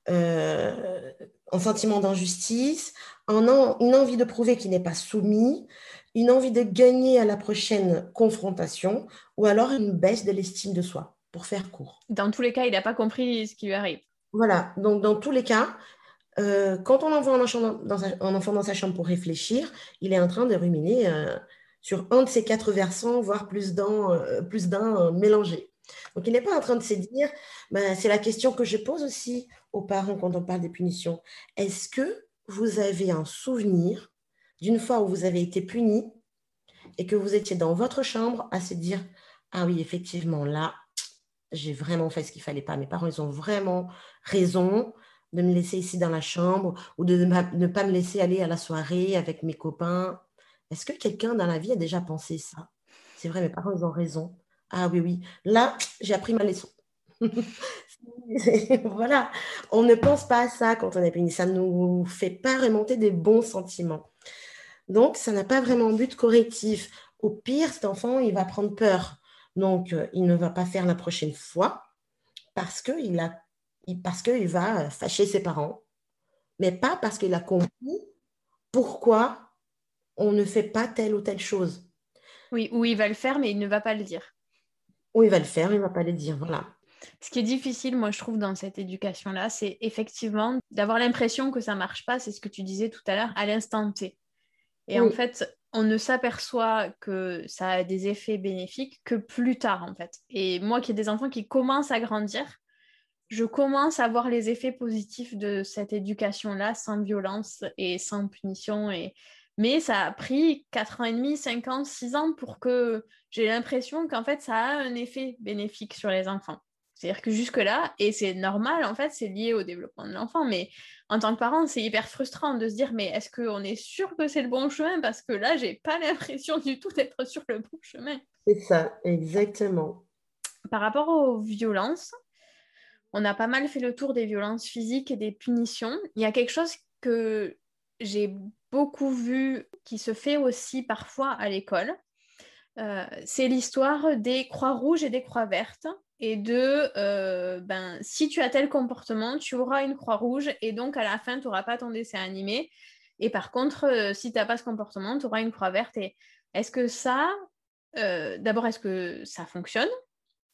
euh, un sentiment d'injustice, une envie de prouver qu'il n'est pas soumis, une envie de gagner à la prochaine confrontation ou alors une baisse de l'estime de soi, pour faire court. Dans tous les cas, il n'a pas compris ce qui lui arrive. Voilà, donc dans tous les cas, euh, quand on envoie un enfant, dans sa, chambre pour réfléchir, il est en train de ruminer euh, sur un de ces quatre versants, voire plus d'un euh, plus d'un mélangé. Donc, il n'est pas en train de se dire, ben, c'est la question que je pose aussi aux parents quand on parle des punitions. Est-ce que vous avez un souvenir d'une fois où vous avez été puni et que vous étiez dans votre chambre à se dire, ah oui, effectivement, là, j'ai vraiment fait ce qu'il fallait pas. Mes parents, ils ont vraiment raison de me laisser ici dans la chambre ou de ne pas me laisser aller à la soirée avec mes copains. Est-ce que quelqu'un dans la vie a déjà pensé ça? C'est vrai, mes parents, ils ont raison. Ah oui, oui. Là, j'ai appris ma leçon. <laughs> voilà, on ne pense pas à ça quand on est puni. Ça ne nous fait pas remonter des bons sentiments. Donc, ça n'a pas vraiment but correctif. Au pire, cet enfant, il va prendre peur. Donc, euh, il ne va pas faire la prochaine fois parce qu'il a, parce qu'il va fâcher ses parents, mais pas parce qu'il a compris pourquoi on ne fait pas telle ou telle chose. Oui, ou il va le faire, mais il ne va pas le dire. Ou il va le faire, mais il ne va pas le dire, voilà. Ce qui est difficile, moi, je trouve, dans cette éducation-là, c'est effectivement d'avoir l'impression que ça ne marche pas, c'est ce que tu disais tout à l'heure, à l'instant T. Et en fait, on ne s'aperçoit que ça a des effets bénéfiques que plus tard, en fait. Et moi qui ai des enfants qui commencent à grandir, je commence à voir les effets positifs de cette éducation-là sans violence et sans punition. Et... Mais ça a pris 4 ans et demi, 5 ans, 6 ans pour que j'ai l'impression qu'en fait, ça a un effet bénéfique sur les enfants. C'est-à-dire que jusque-là, et c'est normal, en fait, c'est lié au développement de l'enfant, mais en tant que parent, c'est hyper frustrant de se dire, mais est-ce qu'on est sûr que c'est le bon chemin? Parce que là, j'ai pas <laughs> l'impression du tout d'être sur le bon chemin. C'est ça, exactement. Par rapport aux violences, on a pas mal fait le tour des violences physiques et des punitions. Il y a quelque chose que j'ai beaucoup vu qui se fait aussi parfois à l'école. Euh, c'est l'histoire des croix rouges et des croix vertes et de euh, ben, si tu as tel comportement, tu auras une croix rouge et donc à la fin, tu n'auras pas ton dessin animé. Et par contre, euh, si tu n'as pas ce comportement, tu auras une croix verte. Et est-ce que ça, euh, d'abord, est-ce que ça fonctionne?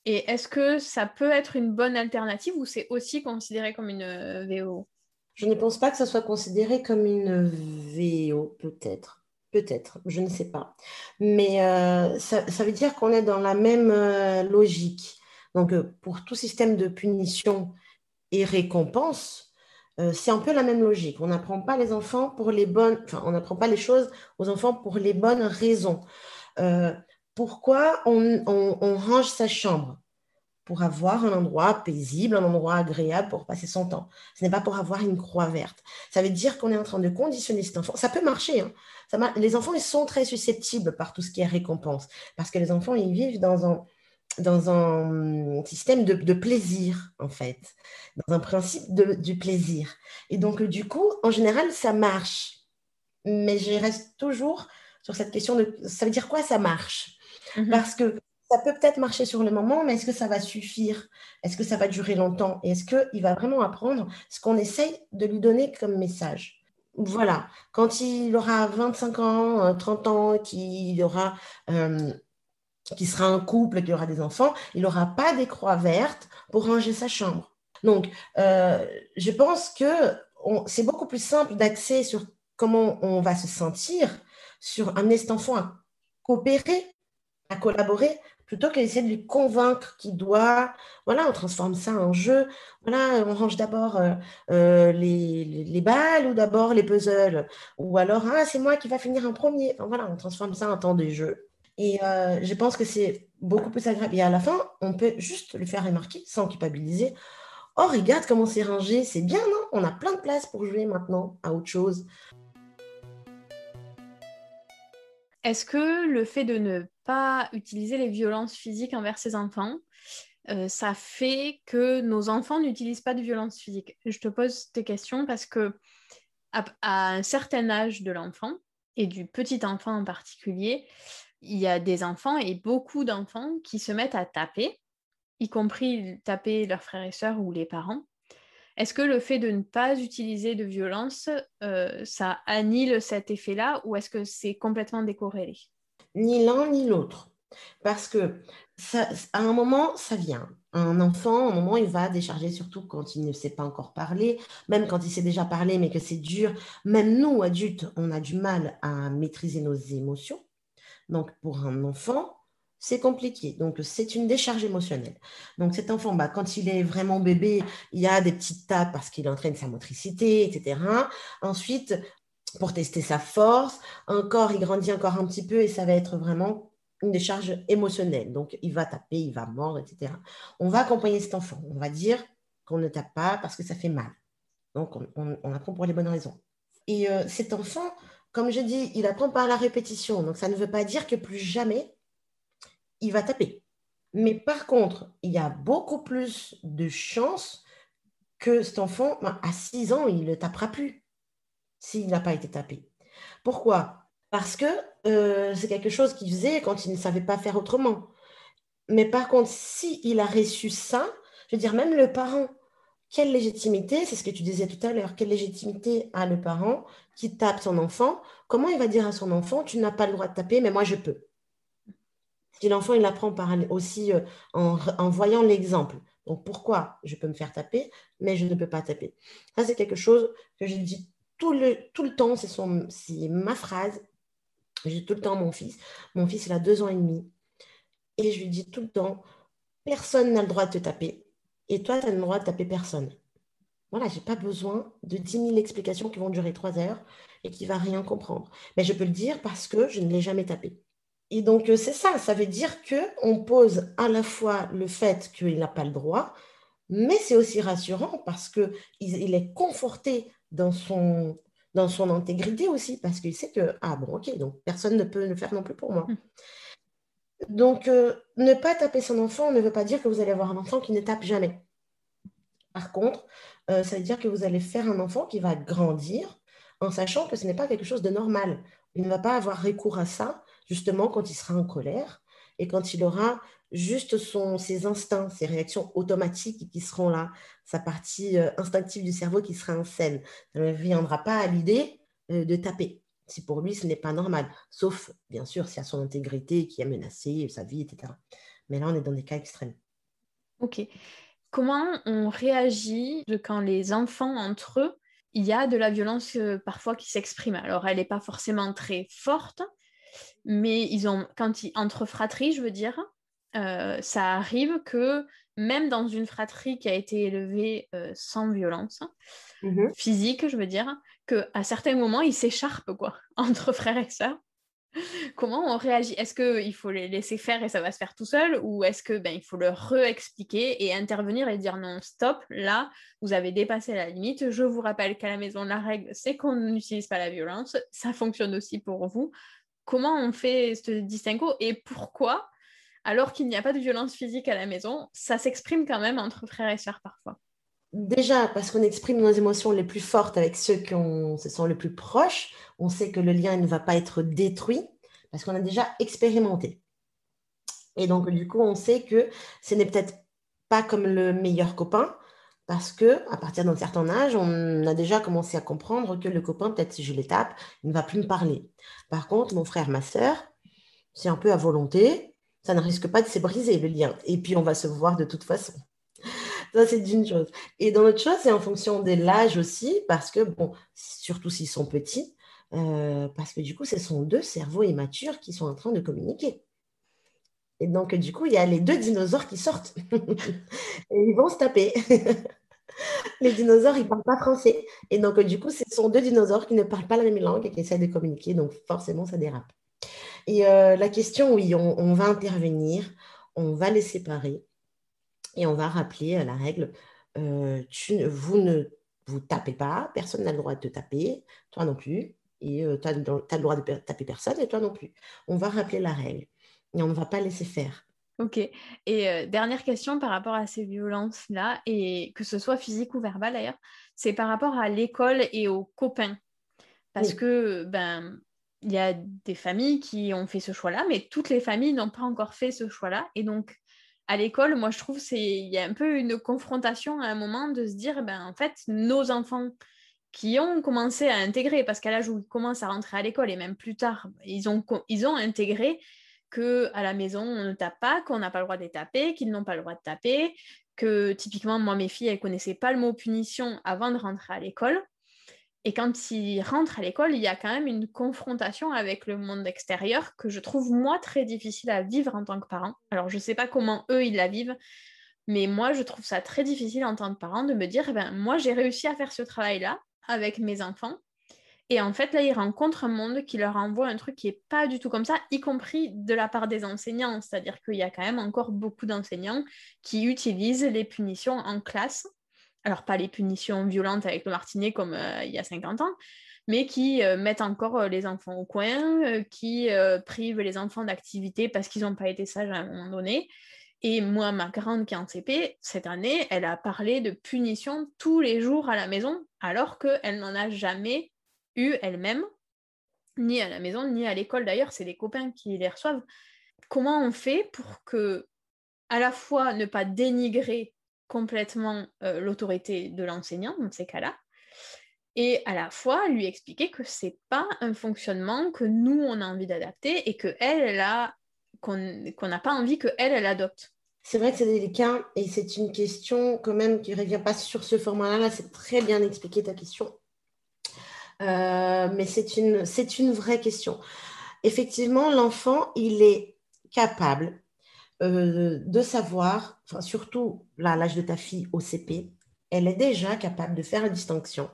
Et est-ce que ça peut être une bonne alternative ou c'est aussi considéré comme une VO Je ne pense pas que ça soit considéré comme une VO, peut-être. Peut-être, je ne sais pas. Mais ça, ça, veut dire qu'on est dans la même logique. Donc, euh, pour tout système de punition et récompense, euh, c'est un peu la même logique. On n'apprend pas les enfants pour les bonnes, enfin, on n'apprend pas les choses aux enfants pour les bonnes raisons. Euh, pourquoi on, range sa chambre? Pour avoir un endroit paisible, un endroit agréable pour passer son temps. Ce n'est pas pour avoir une croix verte. Ça veut dire qu'on est en train de conditionner cet enfant. Ça peut marcher. Hein. Les enfants, ils sont très susceptibles par tout ce qui est récompense. Parce que les enfants, ils vivent dans un, dans un système de, plaisir, en fait, dans un principe de, du plaisir. Et donc, du coup, en général, ça marche. Mais je reste toujours sur cette question de ça veut dire quoi ça marche? Mhm. Parce que ça peut peut-être marcher sur le moment, mais est-ce que ça va suffire? Est-ce que ça va durer longtemps? Et est-ce qu'il va vraiment apprendre ce qu'on essaye de lui donner comme message? Voilà, quand il aura 25 ans, 30 ans, qu'il aura euh, qui sera un couple, qui aura des enfants, il n'aura pas des croix vertes pour ranger sa chambre. Donc, euh, je pense que c'est beaucoup plus simple d'axer sur comment on va se sentir, sur amener cet enfant à coopérer, à collaborer, plutôt qu'essayer de lui convaincre qu'il doit, voilà, on transforme ça en jeu, voilà, on range d'abord euh, euh, les, les, balles ou d'abord les puzzles, ou alors, ah, c'est moi qui va finir en premier, voilà, on transforme ça en temps de jeu. Et euh, je pense que c'est beaucoup plus agréable. Et à la fin, on peut juste le faire remarquer sans culpabiliser. Oh, regarde comment c'est rangé, c'est bien, non? On a plein de place pour jouer maintenant à autre chose. Est-ce que le fait de ne pas utiliser les violences physiques envers ses enfants, euh, ça fait que nos enfants n'utilisent pas de violences physiques? Je te pose tes questions parce que à un certain âge de l'enfant, et du petit enfant en particulier, il y a des enfants et beaucoup d'enfants qui se mettent à taper, y compris taper leurs frères et sœurs ou les parents. Est-ce que le fait de ne pas utiliser de violence, euh, ça annule cet effet-là ou est-ce que c'est complètement décorrélé? Ni l'un ni l'autre. Parce que à un moment, ça vient. Un enfant, à un moment, il va décharger, surtout quand il ne sait pas encore parler, même quand il sait déjà parler, mais que c'est dur. Même nous, adultes, on a du mal à maîtriser nos émotions. Donc, pour un enfant, c'est compliqué. Donc, c'est une décharge émotionnelle. Donc, cet enfant, bah, quand il est vraiment bébé, il y a des petites tapes parce qu'il entraîne sa motricité, etc. Ensuite, pour tester sa force, encore, il grandit encore un petit peu et ça va être vraiment une décharge émotionnelle. Donc, il va taper, il va mordre, etc. On va accompagner cet enfant. On va dire qu'on ne tape pas parce que ça fait mal. Donc, on, apprend pour les bonnes raisons. Et euh, cet enfant, comme je dis, il apprend par la répétition. Donc, ça ne veut pas dire que plus jamais il va taper. Mais par contre, il y a beaucoup plus de chances que cet enfant, ben, à 6 ans, il ne tapera plus s'il n'a pas été tapé. Pourquoi? Parce que euh, c'est quelque chose qu'il faisait quand il ne savait pas faire autrement. Mais par contre, s'il a reçu ça, je veux dire, même le parent, quelle légitimité, c'est ce que tu disais tout à l'heure, quelle légitimité a le parent qui tape son enfant? Comment il va dire à son enfant, tu n'as pas le droit de taper, mais moi je peux? Si l'enfant, il apprend par, aussi euh, en, voyant l'exemple. Donc pourquoi je peux me faire taper, mais je ne peux pas taper? Ça, c'est quelque chose que je dis tout le, tout le temps, c'est ma phrase. J'ai tout le temps mon fils. Mon fils, il a deux ans et demi. Et je lui dis tout le temps, personne n'a le droit de te taper. Et toi, tu as le droit de taper personne. Voilà, je n'ai pas besoin de 10 000 explications qui vont durer trois heures et qui ne va rien comprendre. Mais je peux le dire parce que je ne l'ai jamais tapé. Et donc, euh, c'est ça, ça veut dire qu'on pose à la fois le fait qu'il n'a pas le droit, mais c'est aussi rassurant parce qu'il il est conforté dans son, dans son intégrité aussi, parce qu'il sait que, ah bon, ok, donc personne ne peut le faire non plus pour moi. Donc, euh, ne pas taper son enfant ne veut pas dire que vous allez avoir un enfant qui ne tape jamais. Par contre, euh, ça veut dire que vous allez faire un enfant qui va grandir en sachant que ce n'est pas quelque chose de normal. Il ne va pas avoir recours à ça, justement, quand il sera en colère et quand il aura juste ses instincts, ses réactions automatiques qui seront là, sa partie euh, instinctive du cerveau qui sera en scène. Ça ne viendra pas à l'idée de taper, si pour lui ce n'est pas normal, sauf bien sûr s'il y a son intégrité qui est menacée, sa vie, etc. Mais là, on est dans des cas extrêmes. Ok. Comment on réagit quand les enfants entre eux, il y a de la violence euh, parfois qui s'exprime Alors, elle n'est pas forcément très forte, mais ils ont, quand ils, entre fratries, je veux dire, euh, ça arrive que même dans une fratrie qui a été élevée euh, sans violence mmh physique, je veux dire, qu'à certains moments, ils s'écharpent quoi, <laughs> entre frères et sœurs. Comment on réagit? Est-ce qu'il faut les laisser faire et ça va se faire tout seul? Ou est-ce que ben, faut leur réexpliquer et intervenir et dire non, stop, là, vous avez dépassé la limite. Je vous rappelle qu'à la maison, la règle, c'est qu'on n'utilise pas la violence. Ça fonctionne aussi pour vous. Comment on fait ce distinguo et pourquoi alors qu'il n'y a pas de violence physique à la maison, ça s'exprime quand même entre frères et sœurs parfois? Déjà, parce qu'on exprime nos émotions les plus fortes avec ceux qui se sont les plus proches, on sait que le lien ne va pas être détruit parce qu'on a déjà expérimenté. Et donc, du coup, on sait que ce n'est peut-être pas comme le meilleur copain, parce que à partir d'un certain âge, on a déjà commencé à comprendre que le copain, peut-être si je l'étape, il ne va plus me parler. Par contre, mon frère, ma sœur, c'est un peu à volonté ça ne risque pas de se briser le lien. Et puis, on va se voir de toute façon. Ça, c'est d'une chose. Et dans l'autre chose, c'est en fonction de l'âge aussi, parce que, bon, surtout s'ils sont petits, euh, parce que du coup, ce sont deux cerveaux immatures qui sont en train de communiquer. Et donc, du coup, il y a les deux dinosaures qui sortent. <laughs> et ils vont se taper. <laughs> les dinosaures, ils ne parlent pas français. Et donc, du coup, ce sont deux dinosaures qui ne parlent pas la même langue et qui essaient de communiquer. Donc, forcément, ça dérape. Et euh, la question, oui, on, va intervenir, on va les séparer et on va rappeler la règle, euh, vous ne vous tapez pas, personne n'a le droit de te taper, toi non plus, et euh, tu as, le droit de taper personne et toi non plus. On va rappeler la règle et on ne va pas laisser faire. Ok. Et dernière question par rapport à ces violences-là, et que ce soit physique ou verbal d'ailleurs, c'est par rapport à l'école et aux copains. Parce que ben, il y a des familles qui ont fait ce choix-là, mais toutes les familles n'ont pas encore fait ce choix-là. Et donc, à l'école, moi, je trouve qu'il y a un peu une confrontation à un moment de se dire, ben, en fait, nos enfants qui ont commencé à intégrer, parce qu'à l'âge où ils commencent à rentrer à l'école, et même plus tard, ils ont, intégré que à la maison, on ne tape pas, qu'on n'a pas le droit de taper, qu'ils n'ont pas le droit de taper, que typiquement, moi, mes filles, elles connaissaient pas le mot punition avant de rentrer à l'école. Et quand ils rentrent à l'école, il y a quand même une confrontation avec le monde extérieur que je trouve moi très difficile à vivre en tant que parent. Alors je ne sais pas comment eux ils la vivent, mais moi je trouve ça très difficile en tant que parent de me dire, eh ben, moi j'ai réussi à faire ce travail-là avec mes enfants. Et en fait, là, ils rencontrent un monde qui leur envoie un truc qui n'est pas du tout comme ça, y compris de la part des enseignants. C'est-à-dire qu'il y a quand même encore beaucoup d'enseignants qui utilisent les punitions en classe alors pas les punitions violentes avec le martinet comme euh, il y a 50 ans, mais qui euh, mettent encore euh, les enfants au coin, qui privent les enfants d'activités parce qu'ils n'ont pas été sages à un moment donné. Et moi, ma grande qui est en CP, cette année, elle a parlé de punition tous les jours à la maison, alors qu'elle n'en a jamais eu elle-même, ni à la maison, ni à l'école. D'ailleurs, c'est les copains qui les reçoivent. Comment on fait pour que, à la fois, ne pas dénigrer complètement euh, l'autorité de l'enseignant dans ces cas-là, et à la fois lui expliquer que c'est pas un fonctionnement que nous on a envie d'adapter et que elle, elle a qu'on n'a pas envie que elle, elle adopte. C'est vrai que c'est délicat et c'est une question quand même qui ne revient pas sur ce format-là. Là, c'est très bien expliqué ta question. Euh, mais c'est une, c'est une vraie question. Effectivement, l'enfant, il est capable euh, de savoir, enfin, surtout là, à l'âge de ta fille au CP, elle est déjà capable de faire la distinction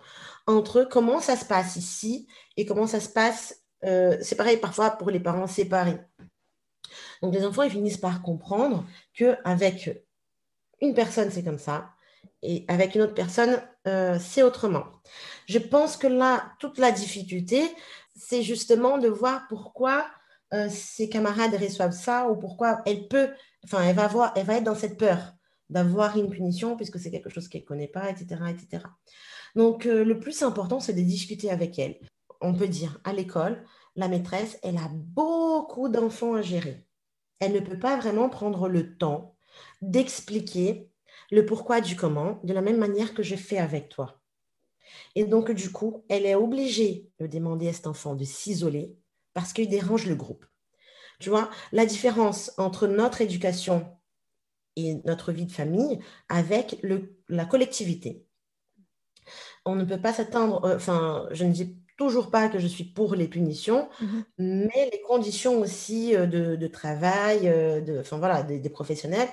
entre comment ça se passe ici et comment ça se passe. Euh, c'est pareil parfois pour les parents séparés. Donc les enfants, ils finissent par comprendre qu'avec une personne, c'est comme ça, et avec une autre personne, euh, c'est autrement. Je pense que là, toute la difficulté, c'est justement de voir pourquoi euh, ses camarades reçoivent ça ou pourquoi elle peut, enfin, elle va, voir, elle va être dans cette peur d'avoir une punition puisque c'est quelque chose qu'elle ne connaît pas, etc. etc. Donc, euh, le plus important, c'est de discuter avec elle. On peut dire, à l'école, la maîtresse, elle a beaucoup d'enfants à gérer elle ne peut pas vraiment prendre le temps d'expliquer le pourquoi du comment de la même manière que je fais avec toi. Et donc, du coup, elle est obligée de demander à cet enfant de s'isoler parce qu'il dérange le groupe. Tu vois, la différence entre notre éducation et notre vie de famille avec le, la collectivité. On ne peut pas s'attendre, euh, enfin, je ne dis toujours pas que je suis pour les punitions, mhm. mais les conditions aussi euh, de, travail, euh, de, enfin voilà, des, professionnels,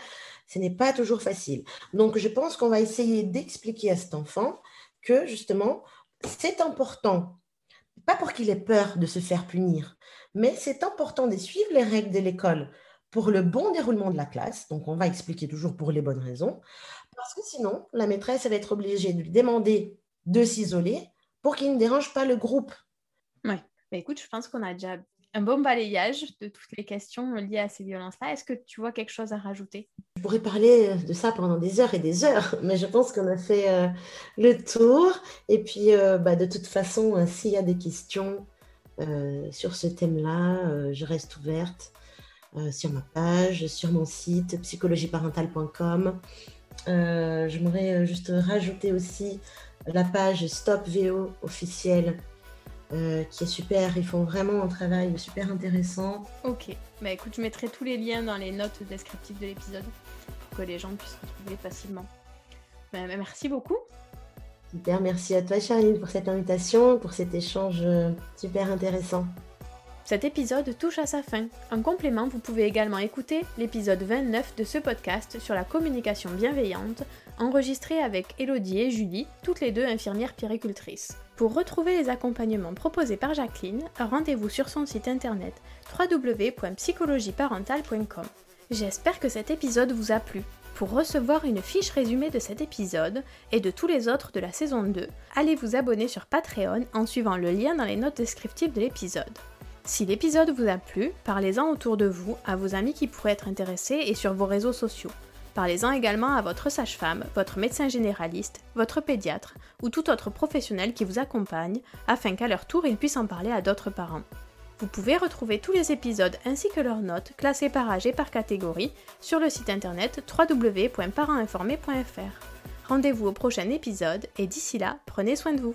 ce n'est pas toujours facile. Donc, je pense qu'on va essayer d'expliquer à cet enfant que justement, c'est important, pas pour qu'il ait peur de se faire punir, mais c'est important de suivre les règles de l'école pour le bon déroulement de la classe. Donc, on va expliquer toujours pour les bonnes raisons, parce que sinon, la maîtresse, va être obligée de lui demander de s'isoler pour qu'il ne dérange pas le groupe. Oui, bah, écoute, je pense qu'on a déjà un bon balayage de toutes les questions liées à ces violences-là. Est-ce que tu vois quelque chose à rajouter? Je pourrais parler de ça pendant des heures et des heures, <laughs> mais je pense qu'on a fait euh, le tour. Et puis, euh, bah, de toute façon, euh, s'il y a des questions sur ce thème-là, je reste ouverte sur ma page, sur mon site psychologieparentale.com. J'aimerais juste rajouter aussi la page Stop VO officielle euh, qui est super. Ils font vraiment un travail super intéressant. Ok, bah écoute, je mettrai tous les liens dans les notes descriptives de l'épisode pour que les gens puissent retrouver facilement. Bah, bah, merci beaucoup. Super, merci à toi Charline pour cette invitation, pour cet échange euh, super intéressant. Cet épisode touche à sa fin. En complément, vous pouvez également écouter l'épisode 29 de ce podcast sur la communication bienveillante, enregistré avec Elodie et Julie, toutes les deux infirmières péricultrices. Pour retrouver les accompagnements proposés par Jacqueline, rendez-vous sur son site internet www.psychologieparentale.com. J'espère que cet épisode vous a plu. Pour recevoir une fiche résumée de cet épisode et de tous les autres de la saison 2, allez vous abonner sur Patreon en suivant le lien dans les notes descriptives de l'épisode. Si l'épisode vous a plu, parlez-en autour de vous, à vos amis qui pourraient être intéressés et sur vos réseaux sociaux. Parlez-en également à votre sage-femme, votre médecin généraliste, votre pédiatre ou tout autre professionnel qui vous accompagne afin qu'à leur tour ils puissent en parler à d'autres parents. Vous pouvez retrouver tous les épisodes ainsi que leurs notes classées par âge et par catégorie sur le site internet www.parentinformé.fr. Rendez-vous au prochain épisode et d'ici là, prenez soin de vous.